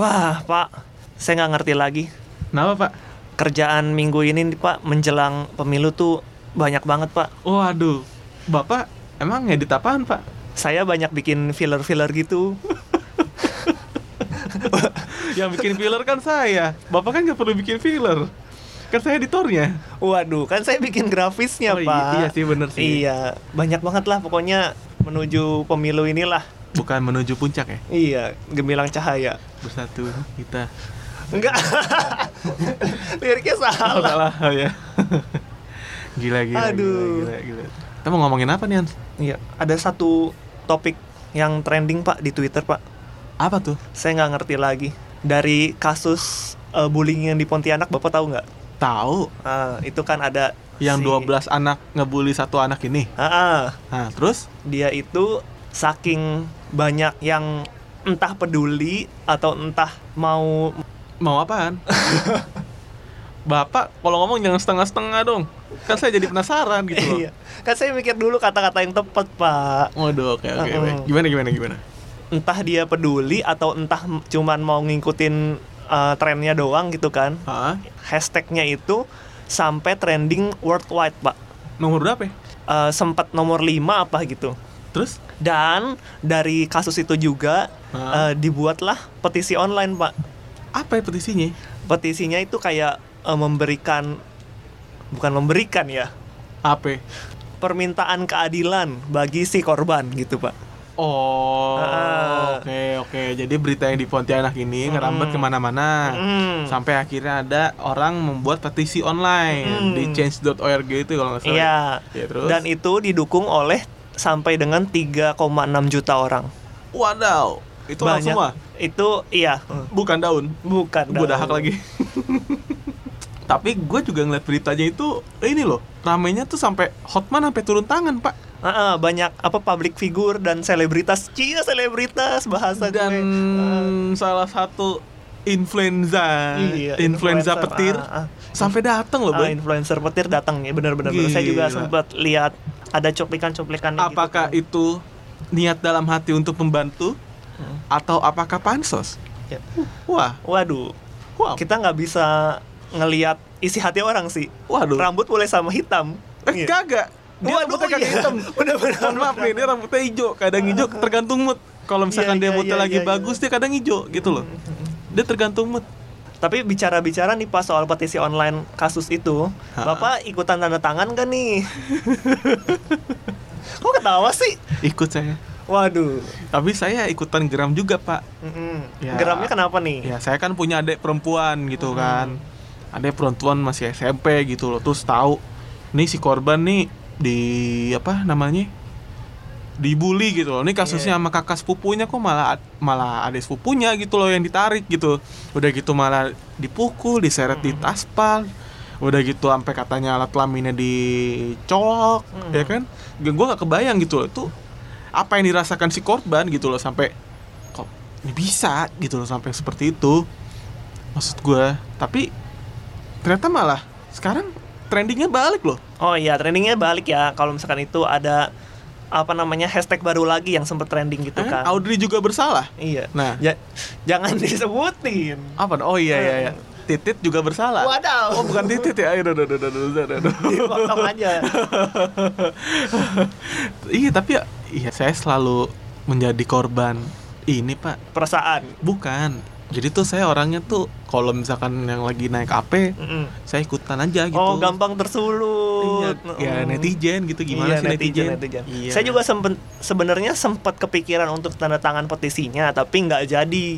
Wah, Pak, saya nggak ngerti lagi. Kenapa pak? Kerjaan minggu ini nih, Pak, menjelang pemilu tuh banyak banget, Pak. Waduh, bapak emang ngedit apaan pak? Saya banyak bikin filler-filler gitu. Yang bikin filler kan saya. Bapak kan nggak perlu bikin filler. Kan saya editornya. Waduh, kan saya bikin grafisnya, Oh, iya- Pak. iya sih, bener sih. Iya, banyak banget lah pokoknya menuju pemilu inilah. Bukan menuju puncak ya. Iya, gemilang cahaya. Bersatu kita. Enggak. Liriknya Oh, salah. salah oh, ya. gila gila. Aduh. Gila, gila, gila. Kita mau ngomongin apa nih Hans? Iya, ada satu topik yang trending, Pak, di Twitter, Pak. Apa tuh? Saya nggak ngerti lagi. Dari kasus eh, bullying yang di Pontianak, Bapak tahu nggak? Tahu Ah, itu kan ada yang si- 12 anak ngebully satu anak ini. Ah, ah. Nah, terus dia itu saking banyak yang entah peduli atau entah mau mau apaan? Bapak kalau ngomong jangan setengah-setengah dong. Kan saya jadi penasaran gitu loh. Iya. Kan saya mikir dulu kata-kata yang tepat, Pak. Waduh, oke oke. Uh-uh. baik. Gimana gimana gimana? Entah dia peduli atau entah cuman mau ngikutin uh, trennya doang gitu kan. Hah? Hashtagnya itu sampai trending worldwide, Pak. Nomor berapa? ya? Uh, sempat nomor 5 apa gitu. Terus? Dan dari kasus itu juga uh, dibuatlah petisi online, Pak. Apa ya petisinya? Petisinya itu kayak uh, memberikan bukan memberikan ya, Apa? permintaan keadilan bagi si korban gitu, Pak. Oh, Ah. oke oke. Jadi berita yang di Pontianak ini ngerambat Mm. ke mana-mana. Mm. Sampai akhirnya ada orang membuat petisi online Mm. di change.org itu kalau nggak salah. Iya. Ya, terus? Dan itu didukung oleh sampai dengan 3,6 juta orang. Wadaw, itu orang Banyak. semua. Itu iya, Bukan daun. bukan. Gue daun. dahak lagi. Tapi gue juga ngeliat beritanya itu ini loh, ramenya tuh sampai Hotman sampai turun tangan pak. Ah, ah, banyak apa public figure dan selebritas. Cia selebritas bahasa Dan gue. Ah, salah satu influenza, Iya, influenza influencer. petir Ah, ah. sampai datang loh, ah, boy. influencer petir datang ya benar-benar. benar. Saya juga sempat lihat ada cuplikan-cuplikan apakah gitu. itu niat dalam hati untuk membantu Hmm. atau apakah pansos? Ya. Wah, Waduh, wow, kita nggak bisa ngelihat isi hati orang sih. waduh. Rambut boleh sama hitam. Eh, Iya. kagak. Dia Waduh, rambutnya kagak iya. hitam. Bener-bener. Mohon maaf nih, dia rambutnya hijau, kadang hijau, tergantung mood. Kalau misalkan Iya, dia iya, moodnya iya, lagi iya, bagus, dia kadang hijau gitu loh. Dia tergantung mood. Tapi bicara-bicara nih pas soal petisi online kasus itu, Ha. Bapak ikutan tanda tangan gak nih? Kok ketawa sih? Ikut saya. Waduh. Tapi saya ikutan geram juga, Pak. Mm-mm. Ya. Geramnya kenapa nih? Ya, saya kan punya adik perempuan gitu Hmm. kan. Adik perempuan masih SMP gitu loh. Terus tahu nih si korban nih di apa namanya? Dibully gitu loh. Ini kasusnya Iya. sama kakak sepupunya kok malah malah adik sepupunya gitu loh yang ditarik gitu. Udah gitu malah dipukul, diseret di Hmm. aspal. Udah gitu sampai katanya alat kelaminnya dicolok, Hmm. ya kan? Gue gak kebayang gitu loh. Itu apa yang dirasakan si korban gitu loh sampai kok ini bisa gitu loh sampai seperti itu maksud gue tapi ternyata malah sekarang trendingnya balik loh Oh iya, trendingnya balik ya. Kalau misalkan itu ada apa namanya hashtag baru lagi yang sempat trending gitu Eh, kan? Audrey juga bersalah Iya. nah Ja- jangan disebutin. apa oh iya iya iya titit juga bersalah Wadaw. oh bukan titit ya aduh, aduh, aduh, aduh, aduh. Dipotong aja. iya tapi ya iya saya selalu menjadi korban ini pak Perasaan. bukan jadi tuh saya orangnya tuh kalau misalkan yang lagi naik AP Mm-mm. saya ikutan aja gitu Oh, gampang tersulut. Iya, ya netizen gitu gimana Iya, sih netizen, netizen. Iya. Saya juga sempet sebenarnya sempat kepikiran untuk tanda tangan petisinya, tapi nggak jadi.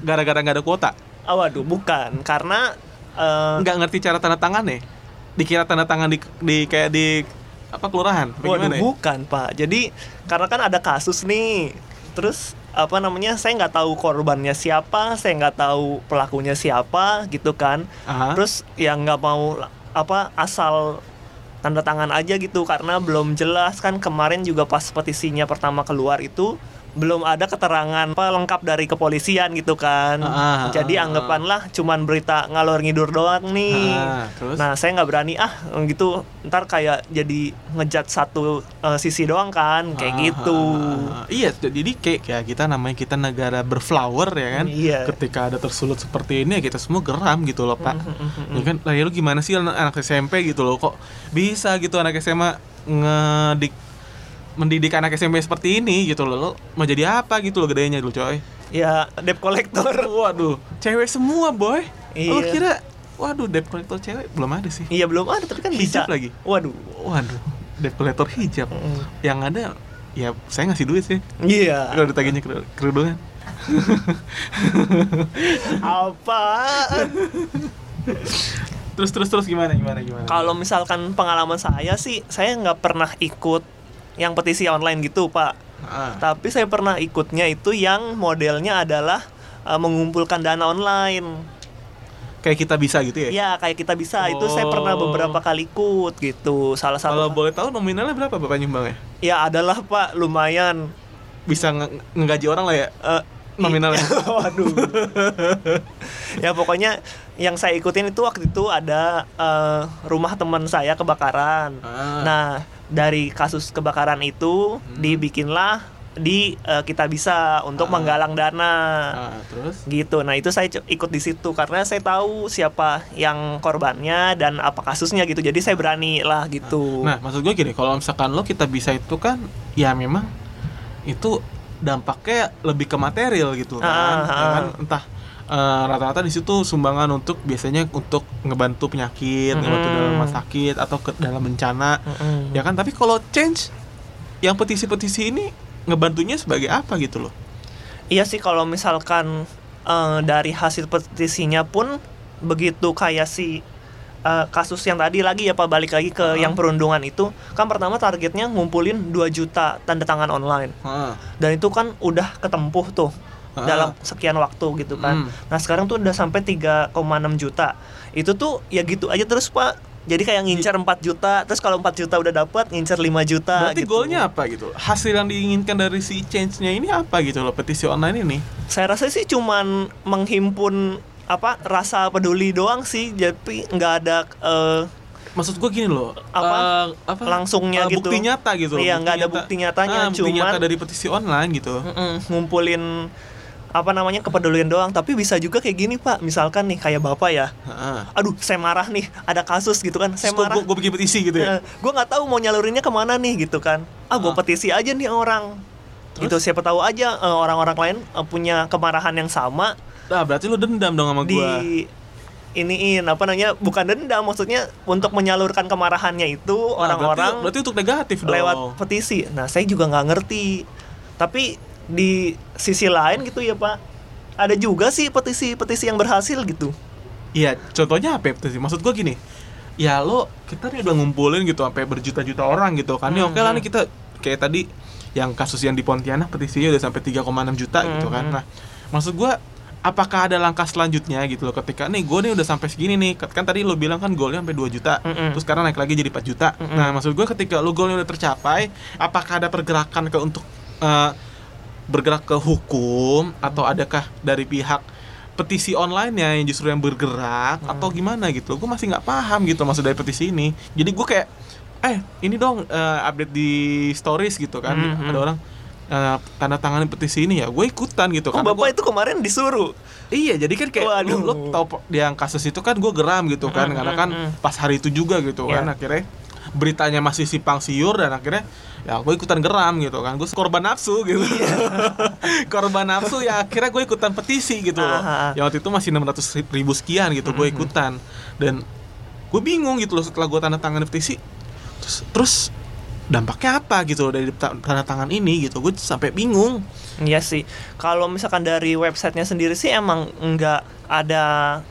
gara-gara nggak ada kuota Ah, waduh, bukan karena eh, nggak ngerti cara tanda tangan nih dikira tanda tangan di, di kayak di apa kelurahan waduh, ya? bukan pak. Jadi karena kan ada kasus nih, terus apa namanya saya nggak tahu korbannya siapa, saya nggak tahu pelakunya siapa gitu kan. Aha. Terus yang nggak mau apa asal tanda tangan aja gitu karena belum jelas kan kemarin juga pas petisinya pertama keluar itu belum ada keterangan apa lengkap dari kepolisian gitu kan. Ah, ah, Jadi ah, anggapanlah cuman berita ngalor ngidur doang nih. Ah, terus? Nah, saya nggak berani ah gitu. Ntar kayak jadi ngejat satu eh, sisi doang kan, kayak Ah, gitu. ah, ah. Iya, jadi kayak kayak kita namanya kita negara berflower ya kan. Iya. Ketika ada tersulut seperti ini ya kita semua geram gitu loh, Pak. Mm-hmm, Ya kan, lah ya lu gimana sih anak, anak SMP gitu loh kok bisa gitu anak SMA ngedik mendidik anak SMP seperti ini gitu loh. Lo mau jadi apa gitu loh gedenya dulu, coy. Ya, debt collector. Waduh, cewek semua, boy. Lo Iya. kira waduh debt collector cewek belum ada sih. Iya belum ada tapi kan Hijab bisa. lagi? Waduh. Waduh, debt collector hijab. Mm. Yang ada ya saya ngasih duit sih. Iya. Kalau ditagihnya keru- kerudungan. Apa? Terus terus terus gimana gimana gimana? Kalau misalkan pengalaman saya sih, saya nggak pernah ikut yang petisi online gitu, Pak. Ah. Tapi saya pernah ikutnya itu yang modelnya adalah eh, mengumpulkan dana online. kayak kita bisa gitu ya? Ya, kayak kita bisa. Itu saya pernah Oh. beberapa kali ikut gitu. Salah Kalau satu boleh tahu nominalnya berapa Bapak nyumbangnya? Ya adalah, Pak, lumayan Bisa nge- ngegaji orang lah ya? Eh, Nominalnya. Waduh. ya pokoknya yang saya ikutin itu waktu itu ada eh, rumah teman saya kebakaran. Ah. Nah, dari kasus kebakaran itu Hmm. dibikinlah di eh, kita bisa untuk Ah. menggalang dana. Ah, terus? Gitu. Nah, itu saya ikut di situ karena saya tahu siapa yang korbannya dan apa kasusnya gitu. Jadi saya berani lah gitu. Nah, maksud gue gini, kalau misalkan lo kita bisa itu kan, ya memang itu dampaknya lebih ke material gitu kan, Ah, Ya ah. kan? entah eh, rata-rata di situ sumbangan untuk biasanya untuk ngebantu penyakit, ngebantu Mm-mm. dalam rumah sakit atau ke dalam bencana, Mm-mm. ya kan? Tapi kalau change, yang petisi-petisi ini ngebantunya sebagai apa gitu loh? Iya sih kalau misalkan eh, dari hasil petisinya pun begitu kayak si eh, kasus yang tadi lagi ya Pak balik lagi ke Ah. yang perundungan itu kan pertama targetnya ngumpulin 2 juta tanda tangan online Ah, dan itu kan udah ketempuh tuh Ah. dalam sekian waktu gitu kan. Hmm. Nah, sekarang tuh udah sampai 3,6 juta. Itu tuh ya gitu aja terus Pak. Jadi kayak ngincar 4 juta, terus kalau 4 juta udah dapat ngincar 5 juta Berarti gitu. goalnya apa gitu? Hasil yang diinginkan dari si change-nya ini apa gitu loh petisi online ini? saya rasa sih cuman menghimpun apa rasa peduli doang sih jadi nggak ada eh, Maksud gue gini loh, Apa? eh, apa Langsungnya eh, gitu. Bukti nyata gitu. loh, Iya, nggak ada bukti nyatanya, Ah, bukti cuman- nyata dari petisi online gitu. mm-mm, ngumpulin apa namanya kepedulian doang. Tapi bisa juga kayak gini pak. Misalkan nih kayak bapak ya. Aduh saya marah nih. Ada kasus gitu kan saya marah. gue bikin petisi gitu ya. gue nggak tahu mau nyalurinnya ke mana nih gitu kan. Ah gue Ah. petisi aja nih orang. Terus? gitu siapa tahu aja eh, orang-orang lain eh, punya kemarahan yang sama. Nah, berarti lu dendam dong sama di gua. iniin apa namanya bukan dendam maksudnya untuk menyalurkan kemarahannya itu Nah, orang-orang berarti, berarti untuk negatif dong. lewat petisi. Nah saya juga nggak ngerti. Tapi di sisi lain gitu ya pak ada juga sih petisi-petisi yang berhasil gitu Iya, contohnya apa ya petisi? Maksud gua gini. Ya lo kita nih udah ngumpulin gitu sampai berjuta-juta orang gitu kan. Hmm, oke lah hmm. nih kita kayak tadi yang kasus yang di Pontianak petisinya udah sampai 3,6 juta gitu kan. Hmm, hmm. Nah, maksud gua apakah ada langkah selanjutnya gitu loh ketika nih gue nih udah sampai segini nih kan tadi lo bilang kan goalnya sampai 2 juta Mm-mm. terus sekarang naik lagi jadi 4 juta Mm-mm. nah maksud gue ketika lo goalnya udah tercapai apakah ada pergerakan ke untuk eh, bergerak ke hukum atau adakah dari pihak petisi online ya yang justru yang bergerak Hmm. atau gimana gitu gue masih nggak paham gitu maksud dari petisi ini jadi gue kayak eh ini dong eh, update di stories gitu kan Hmm, ada hmm. orang eh, tanda tangan petisi ini ya gue ikutan gitu kok Karena bapak gua- itu kemarin disuruh Iya, jadi kan kayak Waduh. lu, lu tau yang kasus itu kan gue geram gitu kan, Mm, karena mm, kan mm. pas hari itu juga gitu kan, Iya. akhirnya beritanya masih simpang siur dan akhirnya ya gue ikutan geram gitu kan, gue korban nafsu gitu, Iya. korban nafsu ya akhirnya gue ikutan petisi gitu loh, Ah, ah. yang waktu itu masih 600 ribu sekian gitu, gue Mhm. ikutan dan gue bingung gitu loh setelah gue tanda tangan petisi, terus terus dampaknya apa gitu loh dari ta- tanda tangan ini gitu, gue sampai bingung. Iya sih. Kalau misalkan dari websitenya sendiri sih emang nggak ada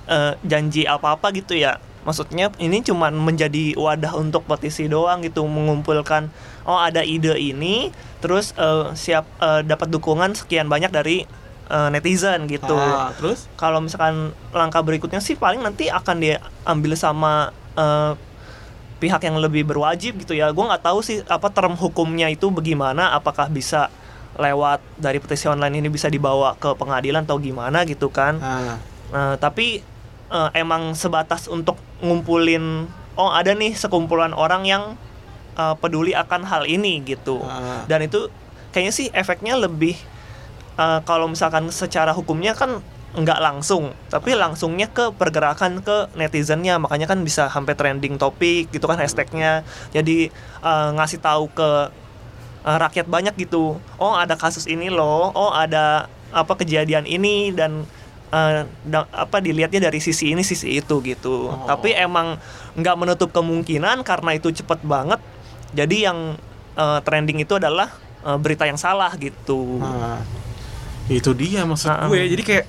eh, janji apa-apa gitu ya. Maksudnya ini cuman menjadi wadah untuk petisi doang gitu, mengumpulkan oh ada ide ini, terus eh, siap eh, dapat dukungan sekian banyak dari eh, netizen gitu. Ah, terus? Kalau misalkan langkah berikutnya sih paling nanti akan diambil sama eh, pihak yang lebih berwajib gitu ya. Gue nggak tahu sih apa term hukumnya itu bagaimana. Apakah bisa lewat dari petisi online ini bisa dibawa ke pengadilan atau gimana gitu kan. Ah, Nah, tapi eh, emang sebatas untuk ngumpulin oh ada nih sekumpulan orang yang eh, peduli akan hal ini gitu. Ah. Dan itu kayaknya sih efeknya lebih eh, kalau misalkan secara hukumnya kan nggak langsung, tapi langsungnya ke pergerakan ke netizennya, makanya kan bisa sampai trending topik gitu kan hashtagnya. Jadi eh, ngasih tahu ke eh, rakyat banyak gitu. Oh ada kasus ini loh, oh ada apa kejadian ini dan eh, da- apa dilihatnya dari sisi ini sisi itu gitu. Oh. Tapi emang nggak menutup kemungkinan karena itu cepet banget. Jadi yang eh, trending itu adalah eh, berita yang salah gitu. ah. itu dia maksud Ah, ah. gue jadi kayak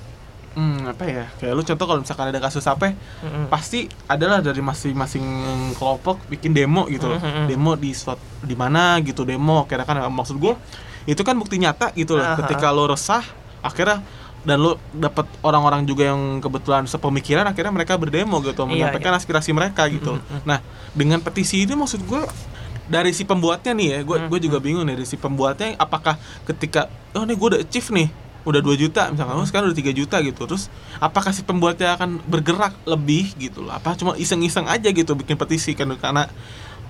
hmm, apa ya kayak lu contoh kalau misalkan ada kasus apa Mm-mm. pasti adalah dari masing-masing kelompok bikin demo gitu loh Mhm. demo di suat di mana gitu demo kira kan maksud gue itu kan bukti nyata gitu loh Aha. ketika lo resah akhirnya dan lo dapat orang-orang juga yang kebetulan sepemikiran akhirnya mereka berdemo gitu Iya, menyampaikan aspirasi mereka gitu Mhm. nah dengan petisi ini maksud gue dari si pembuatnya nih ya gue gue Mhm. juga bingung nih dari si pembuatnya apakah ketika oh nih gue udah achieve nih udah 2 juta misalkan oh sekarang udah 3 juta gitu. Terus apakah si pembuatnya akan bergerak lebih gitu loh? Apa cuma iseng-iseng aja gitu bikin petisi? Kan karena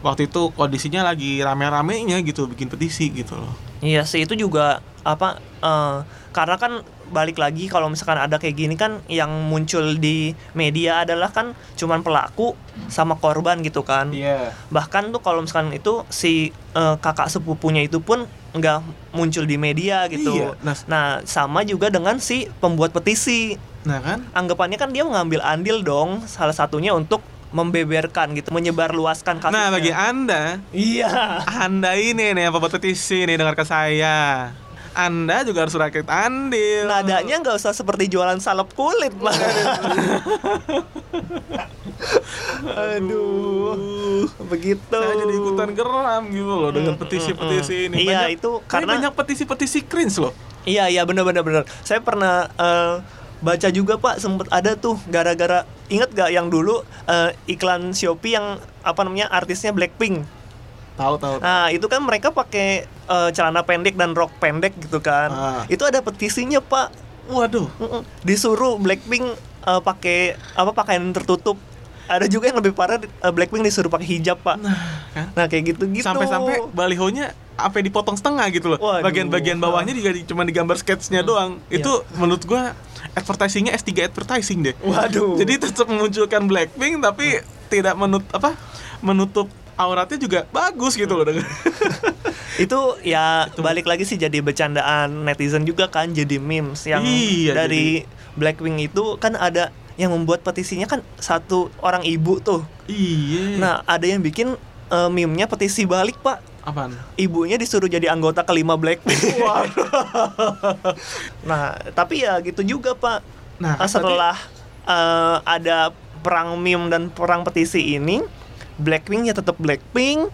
waktu itu kondisinya lagi rame-ramenya gitu bikin petisi gitu loh. Iya sih itu juga apa eh, karena kan balik lagi kalau misalkan ada kayak gini kan yang muncul di media adalah kan cuman pelaku sama korban gitu kan. iya Bahkan tuh kalau misalkan itu si eh, kakak sepupunya itu pun nggak muncul di media gitu. Iya, nah- Nah, sama juga dengan si pembuat petisi. nah kan Anggapannya kan dia mengambil andil dong salah satunya untuk membeberkan gitu, menyebarluaskan kasusnya. nah bagi anda Iya. anda ini nih yang pembuat petisi nih dengarkan saya anda juga harus rakyat andil Nadanya nggak usah seperti jualan salep kulit, Pak. Aduh, begitu. saya jadi ikutan geram gitu loh dengan petisi-petisi ini. Iya, Banyak- itu karena- banyak petisi-petisi cringe loh. Iya, iya benar benar benar. Saya pernah eh, baca juga, Pak, sempet ada tuh gara-gara ingat gak yang dulu eh, iklan Shopee yang apa namanya artisnya Blackpink. Tahu tahu. Nah, itu kan mereka pakai eh, celana pendek dan rok pendek gitu kan. Ah. Itu ada petisinya, Pak. Waduh. Disuruh Blackpink eh, pakai apa pakaian tertutup. Ada juga yang lebih parah eh, Blackpink disuruh pakai hijab, Pak. Nah, kan Nah, kayak gitu-gitu. sampai-sampai balihonya sampai dipotong setengah gitu loh. Bagian-bagian bawahnya juga di- cuma digambar sketsnya doang. Iya. Itu menurut gua advertisingnya S3 advertising deh. Waduh. Jadi tetap memunculkan Blackpink tapi tidak menut apa? menutup auratnya juga bagus gitu loh dengan itu ya balik lagi sih jadi bercandaan netizen juga kan jadi memes yang Iya, dari Blackpink itu kan ada yang membuat petisinya kan satu orang ibu tuh. Iya. Nah, ada yang bikin eh, meme-nya petisi balik, Pak. apaan? Ibunya disuruh jadi anggota kelima Blackpink. nah, tapi ya gitu juga, Pak. Nah, Eh, setelah eh, ada perang meme dan perang petisi ini, Blackpink ya tetap Blackpink.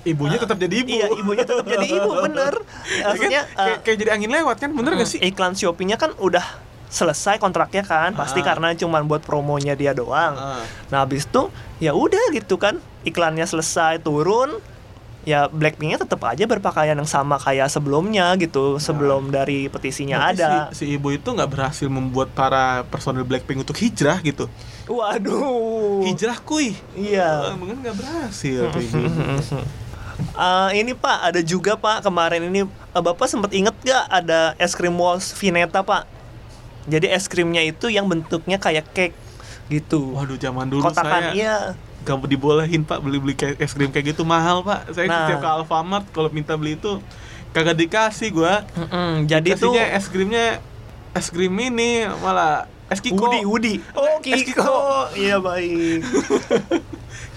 ibunya tetap jadi ibu. Iya, ibunya tetap jadi ibu, bener. Ya kan? Maksudnya kayak, eh, kayak jadi angin lewat kan bener gak sih? iklan Shopee-nya kan udah selesai kontraknya kan pasti Ah. karena cuman buat promonya dia doang. Ah. Nah habis itu ya udah gitu kan iklannya selesai turun ya Blackpink-nya tetap aja berpakaian yang sama kayak sebelumnya gitu sebelum dari petisinya Berarti ada. Si, si ibu itu nggak berhasil membuat para personel Blackpink untuk hijrah gitu. Waduh. Hijrah kuy. Iya. Mungkin nggak berhasil. Eh, ini Pak ada juga Pak kemarin ini eh, Bapak sempat inget gak ada es krim walls Vineta Pak? Jadi es krimnya itu yang bentuknya kayak cake gitu. Waduh zaman dulu Kotakan saya iya. nggak dibolehin pak beli beli es krim kayak gitu mahal pak. Saya Nah. setiap ke Alfamart kalau minta beli itu kagak dikasih gua. Mm-mm, jadi tuh Kasihnya es krimnya es krim ini malah es kiko. Woody, Woody. Oh, Kiko. Iya baik.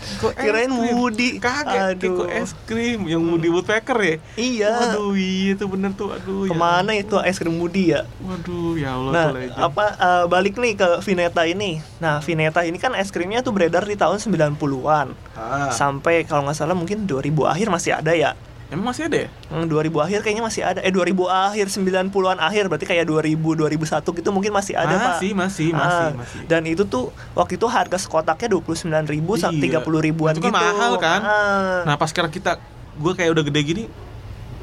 Kiko Kirain. Woody. Kagak Kiko es krim yang Woody Woodpecker ya. Iya. Waduh iya itu bener tuh aduh. ya Ke mana itu es krim Woody ya? Waduh, ya Allah Nah, apa eh, balik nih ke Vineta ini. Nah, Vineta ini kan es krimnya tuh beredar di tahun 90-an. Ah, Sampai kalau nggak salah mungkin 2000 akhir masih ada ya. Emang masih ada ya? Hmm, 2000 akhir kayaknya masih ada. Eh 2000 akhir 90-an akhir berarti kayak 2000 2001 gitu mungkin masih ada, Pak. masih, masih, masih, Ah, masih. Dan itu tuh waktu itu harga sekotaknya 29.000 ribu sampai Iya. 30 ribuan Itu kan gitu. mahal kan? Ah. Nah, pas sekarang kita gue kayak udah gede gini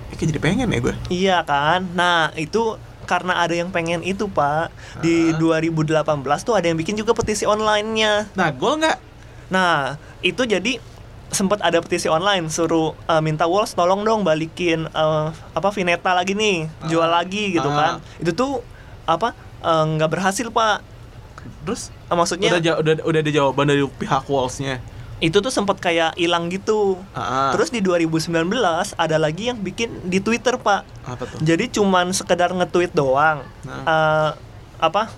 Eh, kayak jadi pengen ya gue. Iya kan? Nah, itu karena ada yang pengen itu, Pak. Di Ah. 2018 tuh ada yang bikin juga petisi online-nya. Nah, gol nggak? Nah, itu jadi sempat ada petisi online suruh uh, minta Walls tolong dong balikin uh, apa Vineta lagi nih, jual Ah. lagi gitu Ah. kan. Itu tuh apa uh, nggak berhasil, Pak. Terus Uh, maksudnya udah udah udah ada jawaban dari pihak Wolves-nya. itu tuh sempat kayak hilang gitu. Ah. Terus di 2019 ada lagi yang bikin di Twitter, Pak. apa tuh? Jadi cuman sekedar nge-tweet doang. Nah. Eh, apa?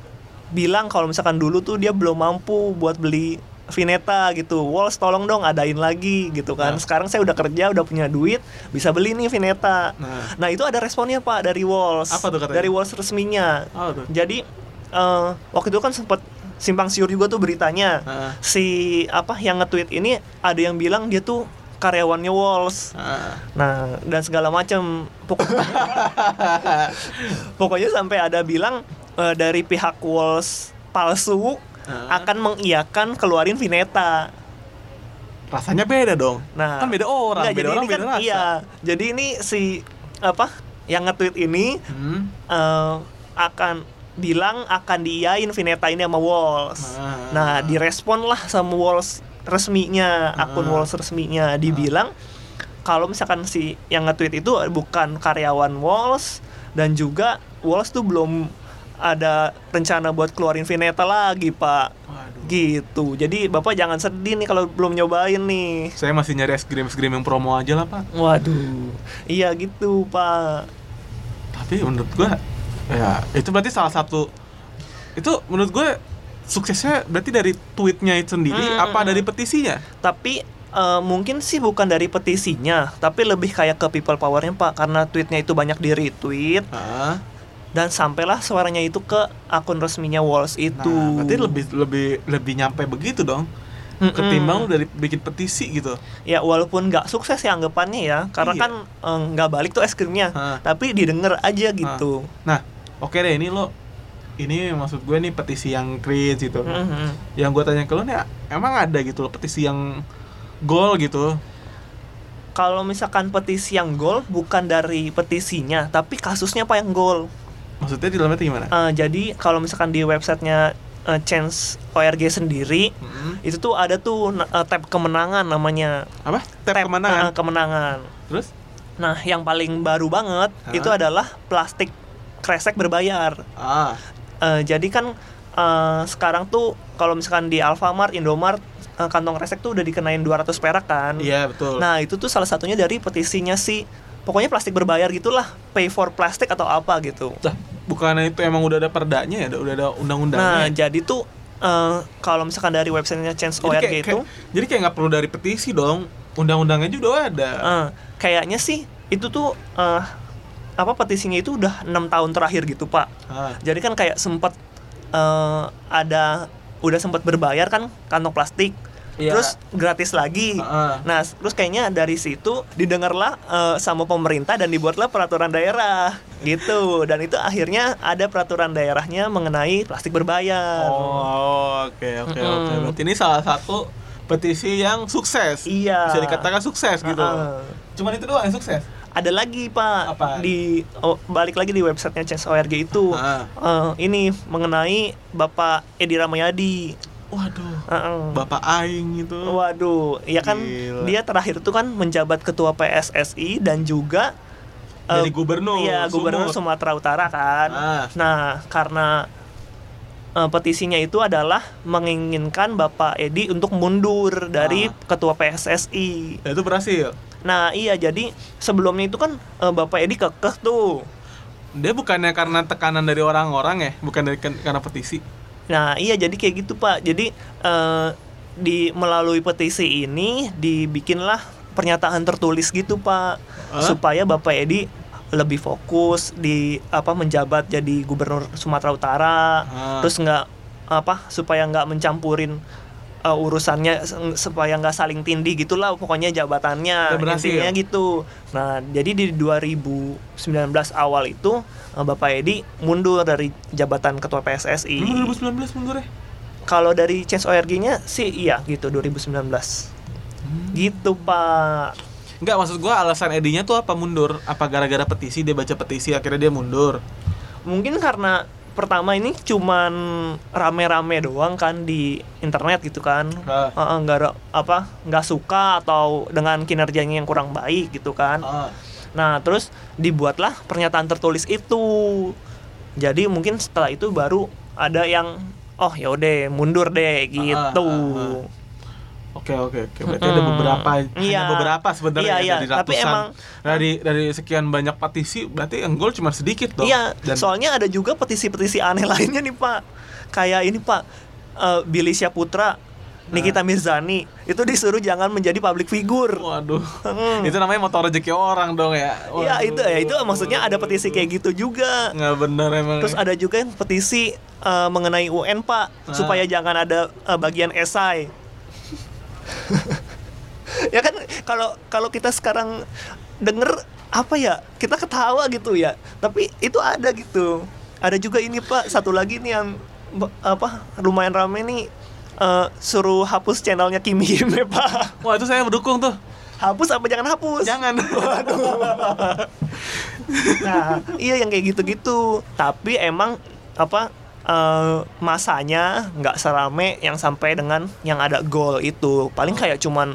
Bilang kalau misalkan dulu tuh dia belum mampu buat beli Vineta gitu. Walls tolong dong adain lagi gitu kan. Nah. Sekarang saya udah kerja, udah punya duit, bisa beli nih Vineta. Nah. Nah, itu ada responnya Pak dari Walls. Apa tuh katanya? Dari Walls resminya. Tuh? Jadi eh, waktu itu kan sempat simpang siur juga tuh beritanya. Ah. Si apa yang nge-tweet ini ada yang bilang dia tuh karyawannya Walls. Ah. Nah, dan segala macam pokoknya pokoknya sampai ada bilang eh, dari pihak Walls palsu Ah. akan mengiyakan keluarin Vineta. Rasanya beda dong. Nah, kan beda orang, enggak, beda jadi orang ini beda kan, rasa. Iya. Jadi ini si apa yang nge-tweet ini Hmm. eh, akan bilang akan diiyain Vineta ini sama Walls. Ah. Nah, direspon lah sama Walls resminya, akun Ah. Walls resminya dibilang kalau misalkan si yang nge-tweet itu bukan karyawan Walls dan juga Walls tuh belum ada rencana buat keluarin Vineta lagi, Pak. Waduh. Gitu. Jadi Bapak jangan sedih nih kalau belum nyobain nih. Saya masih nyari es krim es krim yang promo aja lah pak. Waduh. Iya gitu, Pak. Tapi menurut gua ya itu berarti salah satu itu menurut gue suksesnya berarti dari tweetnya itu sendiri Hmm, apa hmm, dari hmm. petisinya? Tapi eh, mungkin sih bukan dari petisinya, tapi lebih kayak ke people powernya Pak, karena tweetnya itu banyak di retweet Ah, dan sampailah suaranya itu ke akun resminya Walls itu. Nah, berarti lebih lebih lebih nyampe begitu dong. Mm-mm. Ketimbang dari bikin petisi gitu. ya walaupun nggak sukses ya anggapannya ya, karena Iya. kan eh, nggak balik tuh es krimnya, Hah. tapi didengar aja gitu. Nah, oke deh ini lo ini maksud gue nih petisi yang cringe gitu. Mhm. Yang gue tanya ke lo nih emang ada gitu loh petisi yang goal gitu. Kalau misalkan petisi yang gol bukan dari petisinya, tapi kasusnya apa yang gol. Maksudnya di dalamnya gimana? Eh, jadi kalau misalkan di websitenya eh, Chance ORG sendiri Hmm. itu tuh ada tuh eh, tab kemenangan namanya Apa? Tab kemenangan. eh, kemenangan Terus? nah yang paling baru banget Hah? itu adalah plastik kresek berbayar Ah, Eh, jadi kan eh, sekarang tuh kalau misalkan di Alfamart Indomart kantong kresek tuh udah dikenain 200 perak kan iya betul. nah itu tuh salah satunya dari petisinya sih pokoknya plastik berbayar gitulah pay for plastic atau apa gitu Lah, bukannya itu emang udah ada perdanya ya? Udah ada nah undang-undangnya. jadi tuh eh, kalau misalkan dari websitenya Chance jadi ORG kayak, itu kayak- jadi kayak nggak perlu dari petisi dong. Undang-undangnya juga udah ada. Eh, kayaknya sih itu tuh eh, apa petisinya itu udah enam tahun terakhir gitu pak. Ah, Jadi kan kayak sempet eh, ada udah sempet berbayar kan kantong plastik, Iya. terus gratis lagi. Ah. Nah terus kayaknya dari situ didengarlah eh, sama pemerintah dan dibuatlah peraturan daerah gitu. Dan itu akhirnya ada peraturan daerahnya mengenai plastik berbayar. Oh, oke oke oke. Berarti ini salah satu petisi yang sukses. Iya. Bisa dikatakan sukses gitu. Ah. Cuman itu doang yang sukses. ada lagi pak Apa? di oh, balik lagi di websitenya Chance ORG itu. Eh, ini mengenai Bapak Edi Ramayadi Waduh. Heeh. Bapak Aing itu. waduh ya kan Gila. dia terakhir tuh kan menjabat ketua PSSI dan juga eh, Jadi gubernur. iya gubernur Sumut. Sumatera Utara kan Ah. nah karena eh, petisinya itu adalah menginginkan Bapak Edi untuk mundur dari Ah. ketua PSSI Dan itu berhasil. nah iya jadi sebelumnya itu kan eh, Bapak Edi kekeh tuh Dia bukannya karena tekanan dari orang-orang ya, bukan dari karena petisi. Nah, iya jadi kayak gitu, Pak. Jadi eh, di melalui petisi ini dibikinlah pernyataan tertulis gitu, Pak. Hah? Supaya Bapak Edi lebih fokus di apa menjabat jadi gubernur Sumatera Utara. Ah. Terus nggak apa supaya nggak mencampurin eh, urusannya supaya nggak saling tindih gitulah pokoknya jabatannya intinya gitu. Nah, jadi di 2019 awal itu eh, Bapak Edi mundur dari jabatan ketua PSSI. Lu 2019 mundur ya? Kalau dari Change ORG-nya sih iya gitu 2019. Hmm. Gitu, Pak. Enggak, maksud gua alasan Edinya tuh apa mundur? Apa gara-gara petisi dia baca petisi akhirnya dia mundur? Mungkin karena pertama ini cuman rame-rame doang kan di internet gitu kan. Ah. Nggak ada apa nggak suka atau dengan kinerjanya yang kurang baik gitu kan. Nah, terus dibuatlah pernyataan tertulis itu. Jadi mungkin setelah itu baru ada yang oh ya udah mundur deh gitu. ah, ah. Oke oke oke berarti ada Mm-mm. beberapa Iya. hanya beberapa sebenarnya Iya, ya, iya. dari Tapi ratusan emang- dari dari sekian banyak petisi berarti yang gol cuma sedikit dong. Iya, Dan soalnya ada juga petisi-petisi aneh lainnya nih Pak. Kayak ini Pak, eh, Billy Syaputra, Nikita Mirzani itu disuruh jangan menjadi public figure. waduh. Hmm. itu namanya motor rezeki orang dong ya. Iya itu ya itu maksudnya ada petisi kayak gitu juga. nggak benar emang. Terus ada juga yang petisi eh, mengenai UN Pak Ah. supaya jangan ada eh, bagian esai. ya kan kalau kalau kita sekarang denger apa ya kita ketawa gitu ya. Tapi itu ada gitu. Ada juga ini pak satu lagi nih yang apa lumayan rame nih. Eh, suruh hapus channelnya Kimi Hime pak. Wah itu saya mendukung tuh. hapus apa jangan hapus? Jangan. nah iya yang kayak gitu-gitu. Tapi emang apa eh, masanya nggak serame yang sampai dengan yang ada gol itu paling kayak cuman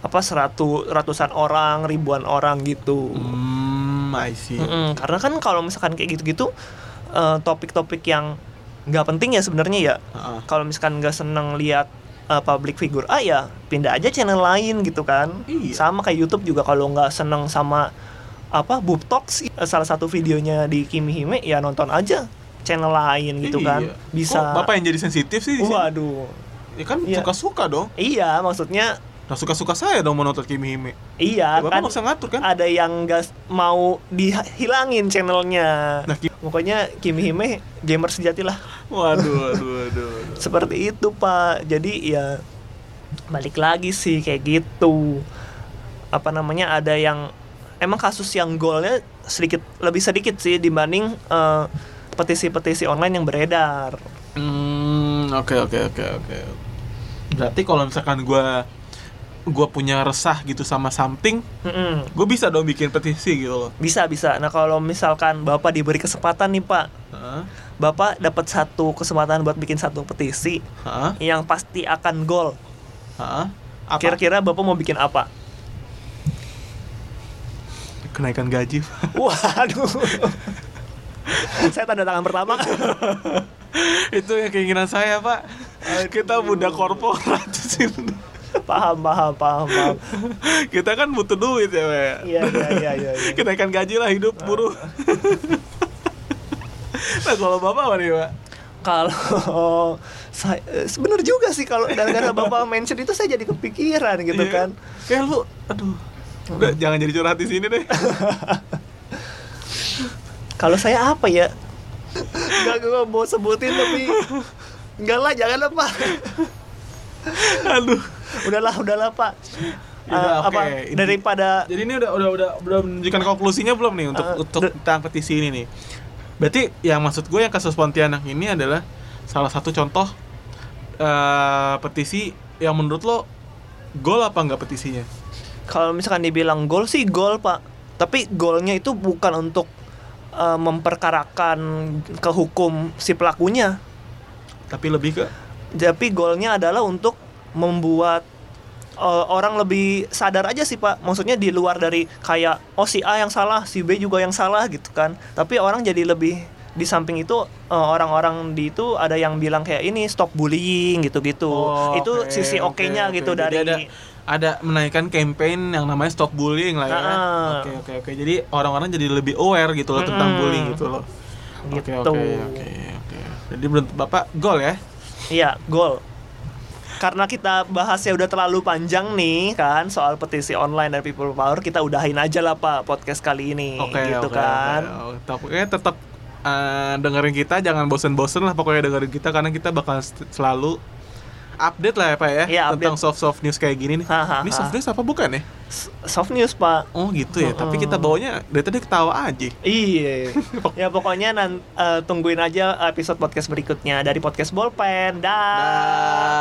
apa seratu ratusan orang ribuan orang gitu hmm, I see. Mm-mm, karena kan kalau misalkan kayak gitu-gitu eh, topik-topik yang nggak penting ya sebenarnya ya Heeh. kalau misalkan nggak seneng lihat eh, public figure ah ya pindah aja channel lain gitu kan Iya. sama kayak YouTube juga kalau nggak seneng sama apa Boob Talks eh, salah satu videonya di Kimi Hime ya nonton aja channel lain gitu kan Iya. bisa Kok Bapak yang jadi sensitif sih? waduh Ya kan Iya. suka-suka dong. iya maksudnya Nah suka-suka saya dong menonton Kimi Hime. iya Ya, Bapak kan usah ngatur kan? ada yang nggak mau dihilangin channelnya Nah, Ki- pokoknya Kimi Hime gamer sejati lah Waduh, waduh, waduh. waduh. seperti itu pak jadi ya balik lagi sih kayak gitu apa namanya ada yang emang kasus yang golnya sedikit lebih sedikit sih dibanding eh, petisi-petisi online yang beredar Hmm, oke oke oke oke. Berarti kalau misalkan gua gua punya resah gitu sama something, Mm-mm. gue bisa dong bikin petisi gitu loh. bisa bisa nah kalau misalkan bapak diberi kesempatan nih pak Heeh. bapak dapat satu kesempatan buat bikin satu petisi Heeh. yang pasti akan gol. Apa? kira-kira bapak mau bikin apa kenaikan gaji. waduh saya tanda tangan pertama Itu yang keinginan saya, Pak. Kita budak korporat sih. paham paham paham paham Kita kan butuh duit ya, Pak. iya iya iya iya iya. Kenaikan gaji lah hidup buruh. nah, kalau Bapak apa nih, Pak? kalau saya sebenarnya juga sih kalau gara-gara bapak mention itu saya jadi kepikiran gitu Iya. kan Kayak lu, aduh. Udah, jangan jadi curhat di sini deh. Kalau saya apa ya nggak gue mau sebutin tapi nggak lah jangan lah pak aduh. udahlah udahlah pak Ya Eh, udah, oke. apa Inti- daripada Jadi ini udah udah udah udah menunjukkan konklusinya belum nih untuk Eh, untuk tentang petisi ini nih. Berarti yang maksud gue yang kasus Pontianak ini adalah salah satu contoh eh petisi yang menurut lo gol apa enggak petisinya? kalau misalkan dibilang gol sih gol pak tapi golnya itu bukan untuk eh, memperkarakan ke hukum si pelakunya. Tapi lebih ke? Tapi golnya adalah untuk membuat eh, orang lebih sadar aja sih pak. Maksudnya di luar dari kayak oh si A yang salah si B juga yang salah gitu kan. Tapi orang jadi lebih di samping itu eh, orang-orang di itu ada yang bilang kayak ini stop bullying gitu-gitu Oh, itu oke, sisi oke, oke-nya oke. gitu Jadi dari ada ada menaikkan campaign yang namanya stop bullying lah ya. Oke oke oke. Jadi orang-orang jadi lebih aware gitu loh tentang Mm-mm. bullying gitu loh. Oke Gitu. oke oke oke. Jadi menurut Bapak gol ya? Iya, gol. Karena kita bahasnya udah terlalu panjang nih kan soal petisi online dan people power, kita udahin aja lah Pak podcast kali ini Oke gitu oke, kan. oke. Tetap pokoknya tetap eh, dengerin kita jangan bosen-bosen lah pokoknya dengerin kita karena kita bakal selalu update lah ya Pak ya Iya, tentang update. soft soft news kayak gini nih. Hahaha. Ini soft news apa bukan ya? S- Soft news Pak. Oh gitu ya. Tapi kita bawanya dari tadi ketawa aja. Iya. ya pokoknya nan, eh, tungguin aja episode podcast berikutnya dari podcast Bolpen. Dah. Dah.